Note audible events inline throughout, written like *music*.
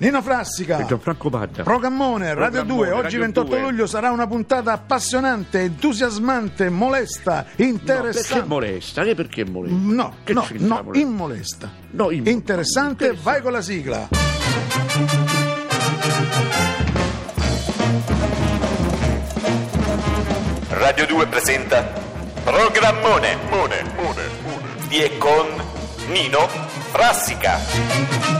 Nino Frassica, Gianfranco Padda. Programmone, Radio Programmone, 2, oggi Radio 28 2. luglio sarà una puntata appassionante, entusiasmante, molesta, No, interessante. perché molesta? Che perché molesta? No, Che no, no, molesta? immolesta. No, im- Interessante, Interessante. vai con la sigla. Radio 2 presenta Programmone Mone, Mone, Mone. di e con Nino Frassica.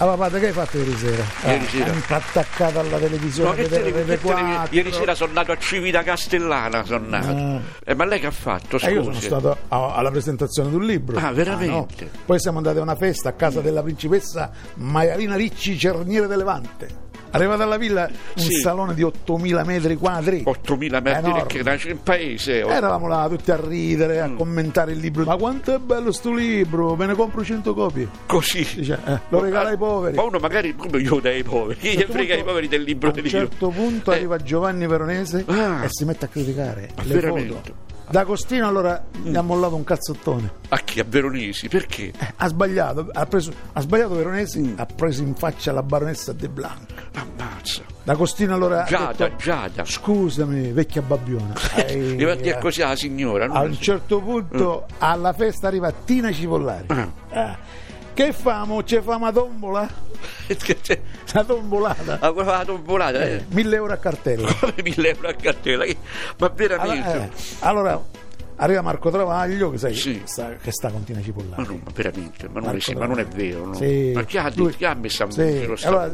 Allora, padre, che hai fatto ieri sera? Ieri Ah, sera? sempre attaccato alla televisione No, che vedere televi- le che televi- 4. Ieri sera sono andato a Civita Castellana, sono nato. Eh, ma lei che ha fatto? Scusi. E io sono stato a- alla presentazione di un libro. Ah, veramente? no? Poi siamo andati a una festa a casa della principessa Maialina Ricci, Cerniere de Levante. Arrivata alla villa, un Sì. salone di 8.000 metri quadri. 8.000 metri che nasce in paese. oh. Eravamo là tutti a ridere, a Mm. commentare il libro. Ma quanto è bello sto libro, me ne compro 100 copie. Così. Dice, eh, lo regala ai poveri. Ma uno magari *laughs* come io dai poveri. Chi gli certo frega ai punto- poveri del libro A un certo punto Eh, arriva Giovanni Veronese Ah. e si mette a criticare Ma le veramente? foto. D'Agostino allora gli ha mollato un cazzottone. A chi? A Veronesi? Perché? Eh, ha sbagliato, ha, preso- ha sbagliato Veronesi, ha preso in faccia la baronessa De Blanc. Ammazza. D'Agostino allora Giada, detto, Giada. scusami vecchia babbiona. *laughs* Eh, va a dire così alla signora. A un certo punto alla festa arriva Tina Cipollari. Ah. Eh, che famo? Ce famo a tombola? *laughs* La tombolata. Ha la tombolata, eh. Mille euro a cartella. *laughs* Come 1000 euro a cartella? Ma veramente? Allora, eh, allora, arriva Marco Travaglio che, sai, Sì. sta, che sta con Tina Cipollari. Ma, no, ma veramente, ma non, sì, ma non è vero. no? Sì. Ma chi ha, Lui- chi ha messo a Sì. mundere sta Allora,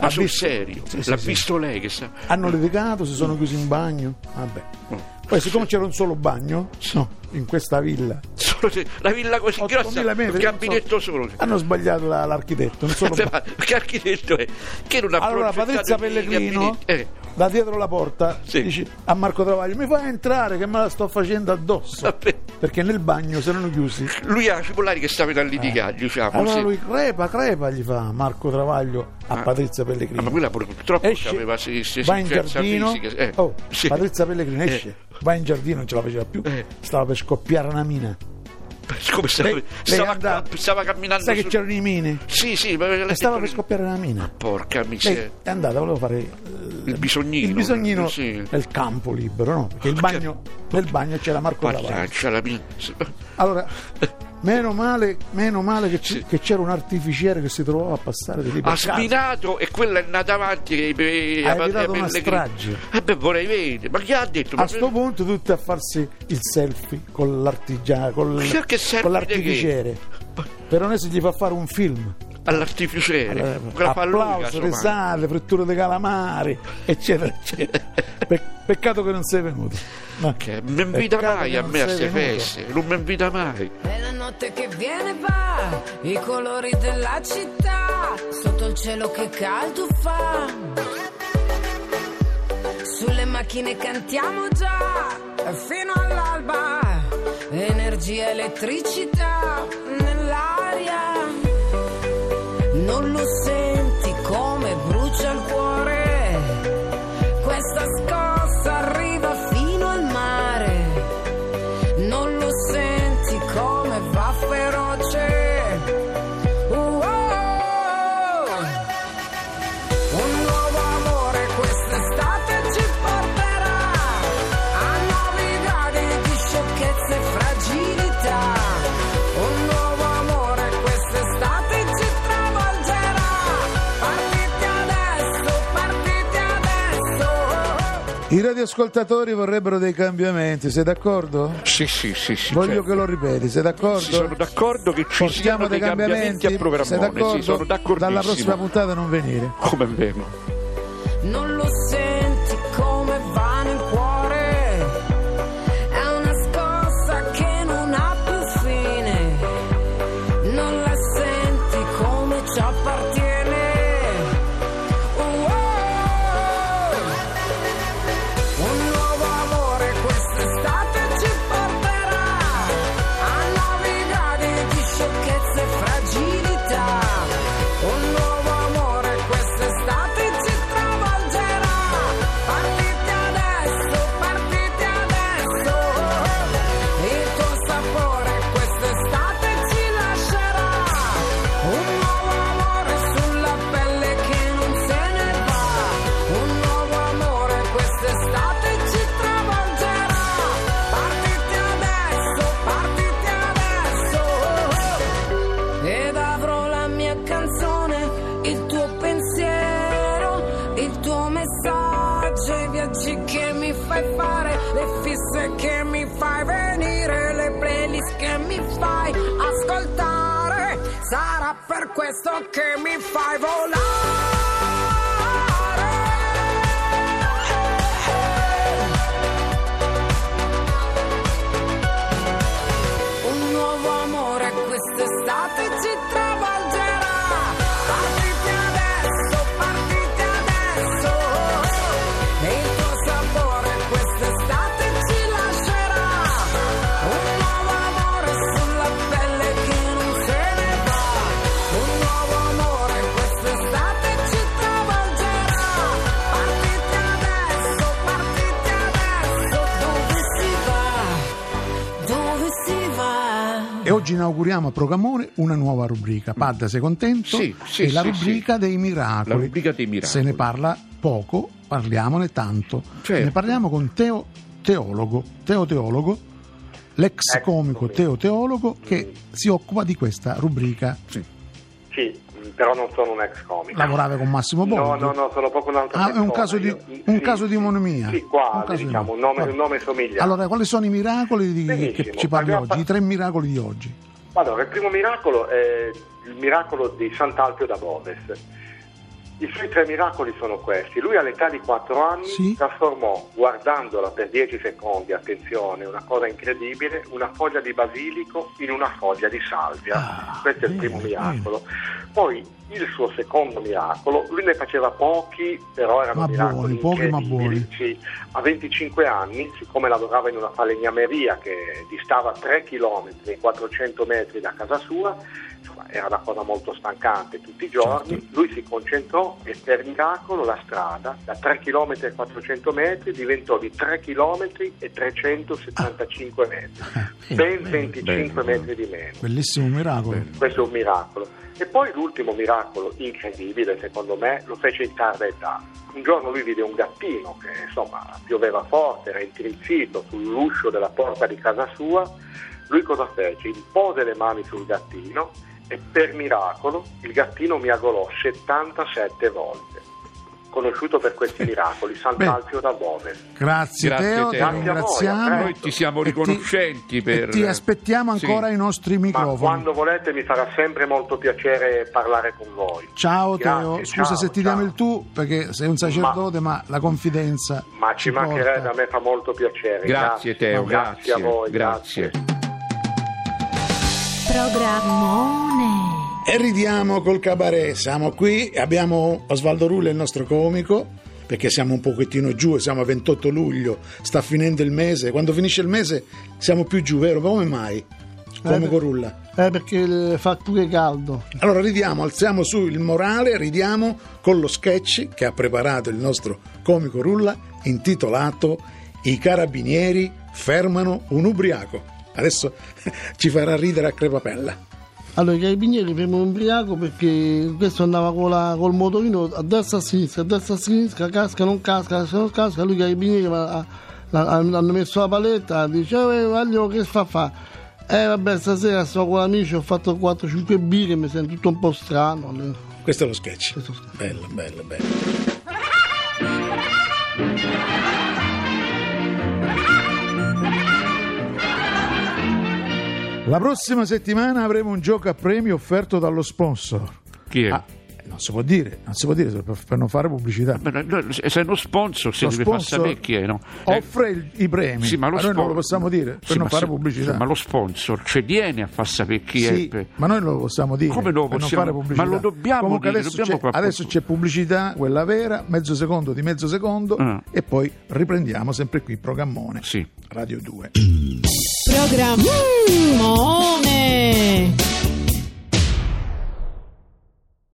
Ma sul visto- serio? Sì, sì, L'ha sì. visto lei che sa? Hanno litigato, si sono chiusi in bagno. Vabbè. Poi, siccome c'era un solo bagno, no, in questa villa, Solo se- la villa così 8.000 grossa, metri, il non gabinetto so- solo. hanno sbagliato la- l'architetto. Un solo *laughs* che architetto è? Che non ha Allora, Patrizia Pellegrino? Eh, da dietro la porta, Sì. dice a Marco Travaglio: Mi fai entrare che me la sto facendo addosso. vabbè. Perché nel bagno si erano chiusi. Lui ha Cipollari che stava a litigare, diciamo. Eh. Allora sì. lui crepa, crepa, gli fa Marco Travaglio a Ah. Patrizia Ah, Pellegrino. ma quella purtroppo esce, aveva se, se, va in giardino fisica, eh. oh, Sì. Patrizia Pellegrino Eh. esce va in giardino non ce la faceva più Eh. stava per scoppiare una mina *laughs* Come stava, Lei- lei stava, andata- stava camminando sai che su- c'erano i mine Sì, sì, ma stava per scoppiare una mina Porca lei miseria. è andata volevo fare eh, Il bisognino. il bisognino Sì. nel campo libero no? perché il bagno, nel bagno c'era Marco mia. Allora *laughs* meno male, meno male che, Sì. che c'era un artificiere che si trovava a passare di lì per Ha spinato e quella è nata avanti che Ha evitato una strage. Eh beh, vorrei vedere. Ma chi ha detto? A sto punto tutti a farsi il selfie con l'artigiano, Perché selfie con l'artificiere. Veronese gli fa fare un film. All'artificiere. Eh, Quella palluga, Applauso, risate, fritture di calamari, eccetera, eccetera. *laughs* Pe- peccato che non sei venuto. No. Che non mi invita mai a me a queste feste. Non mi invita mai. È la notte che viene va, i colori della città, sotto il cielo che caldo fa. Sulle macchine cantiamo già, fino all'alba, energia, elettricità I radioascoltatori vorrebbero dei cambiamenti, sei d'accordo? Sì, sì, sì. sì Voglio certo. che lo ripeti, sei d'accordo? Sì, sono d'accordo che ci Portiamo siano dei dei cambiamenti, a sei programmone. d'accordo? Sì, sono d'accordissimo. Dalla prossima puntata non venire. Come vero? Non lo senti questo che mi fai volare. Un nuovo amore quest'estate ci travolgerà. Oggi inauguriamo a Programmone una nuova rubrica. Padda, sei contento? Sì, sì, È la sì, rubrica dei miracoli. La rubrica dei miracoli. Se ne parla poco, parliamone tanto. Certo. Ne parliamo con Teo Teologo, Teo Teologo, l'ex comico Teo Teologo che si occupa di questa rubrica. Sì, mh, però non sono un ex comico. Lavorava con Massimo Boldi. No, no, no, sono proprio un altro Ah, è un caso di, Io- un sì, caso di sì. omonimia. Sì, quasi, Un diciamo, un nome, un nome somigliante. Allora, quali sono i miracoli di- Benissimo, che ci parli parliamo- oggi? I tre miracoli di oggi. Allora, il primo miracolo è il miracolo di Sant'Alpio da Boves. I suoi tre miracoli sono questi. Lui all'età di 4 anni Sì. trasformò, guardandola per 10 secondi, attenzione, una cosa incredibile, una foglia di basilico in una foglia di salvia. Ah, Questo è il primo miracolo. Poi il suo secondo miracolo, lui ne faceva pochi, però erano Ma miracoli buoni, pochi buoni. A 25 anni, siccome lavorava in una falegnameria che distava 3 km e 400 metri da casa sua, insomma, era una cosa molto stancante tutti i giorni, Certo. lui si concentrò e per miracolo la strada da 3 km e 400 metri diventò di 3 km e 375 metri, Ah, ben bene. 25 bene. metri di meno. Bellissimo miracolo. Questo è un miracolo. E poi l'ultimo miracolo incredibile, secondo me, lo fece in tarda età. Un giorno lui vide un gattino che insomma pioveva forte, era intrinzito sull'uscio della porta di casa sua. Lui cosa fece? Impose le mani sul gattino e per miracolo il gattino miagolò 77 volte. Conosciuto per questi miracoli, Sant'Alpio da Bove. Grazie, Grazie, Teo, ti Teo. ringraziamo. Grazie a voi, Noi ti siamo E ti- riconoscenti per... E ti aspettiamo ancora Sì. ai nostri Ma microfoni. quando volete mi farà sempre molto piacere parlare con voi. Ciao Grazie, Teo, scusa ciao, se ti ciao. diamo il tu perché sei un sacerdote, ma, la confidenza. Ma ci mancherebbe, porta. a me fa molto piacere. Grazie Teo, grazie, a voi. grazie. Programmone. E ridiamo col cabaret, siamo qui, abbiamo Osvaldo Rulli, il nostro comico, perché siamo un pochettino giù, siamo a 28 luglio, sta finendo il mese, quando finisce il mese siamo più giù, vero? Come mai? Comico Rulla. Eh, perché fa pure caldo. Allora ridiamo, alziamo su il morale, ridiamo con lo sketch che ha preparato il nostro comico Rulla intitolato I carabinieri fermano un ubriaco. Adesso *laughs* ci farà ridere a crepapella. Allora, i carabinieri fermano un ubriaco perché questo andava con la- col motorino a destra a sinistra, a destra a sinistra, casca, non casca, casca, non casca. Lui i carabinieri hanno messo la paletta, dice, eh, Vaglio, che fa fa? Eh vabbè, stasera sto con amici, ho fatto 4-5 birre, mi sento tutto un po' strano. Questo è lo sketch. Questo è lo sketch. Bello, bello, bello. La prossima settimana avremo un gioco a premio offerto dallo sponsor. Chi è? Ah, non si può dire, non si può dire per, per non fare pubblicità. Ma no, se è uno sponsor si Lo deve far sponsor sapere chi è, no? Offre il- i premi, sì, ma, lo noi non lo possiamo dire per Sì, non ma fare se- pubblicità. sì, ma lo sponsor ci viene a far sapere chi Sì, è. per- ma noi non lo possiamo dire Come lo per possiamo- non fare pubblicità. ma lo dobbiamo Comunque dire, adesso, dobbiamo c'è, far- adesso c'è pubblicità, quella vera, mezzo secondo di mezzo secondo Ah. e poi riprendiamo sempre qui programmone Sì. Radio 2 programmone.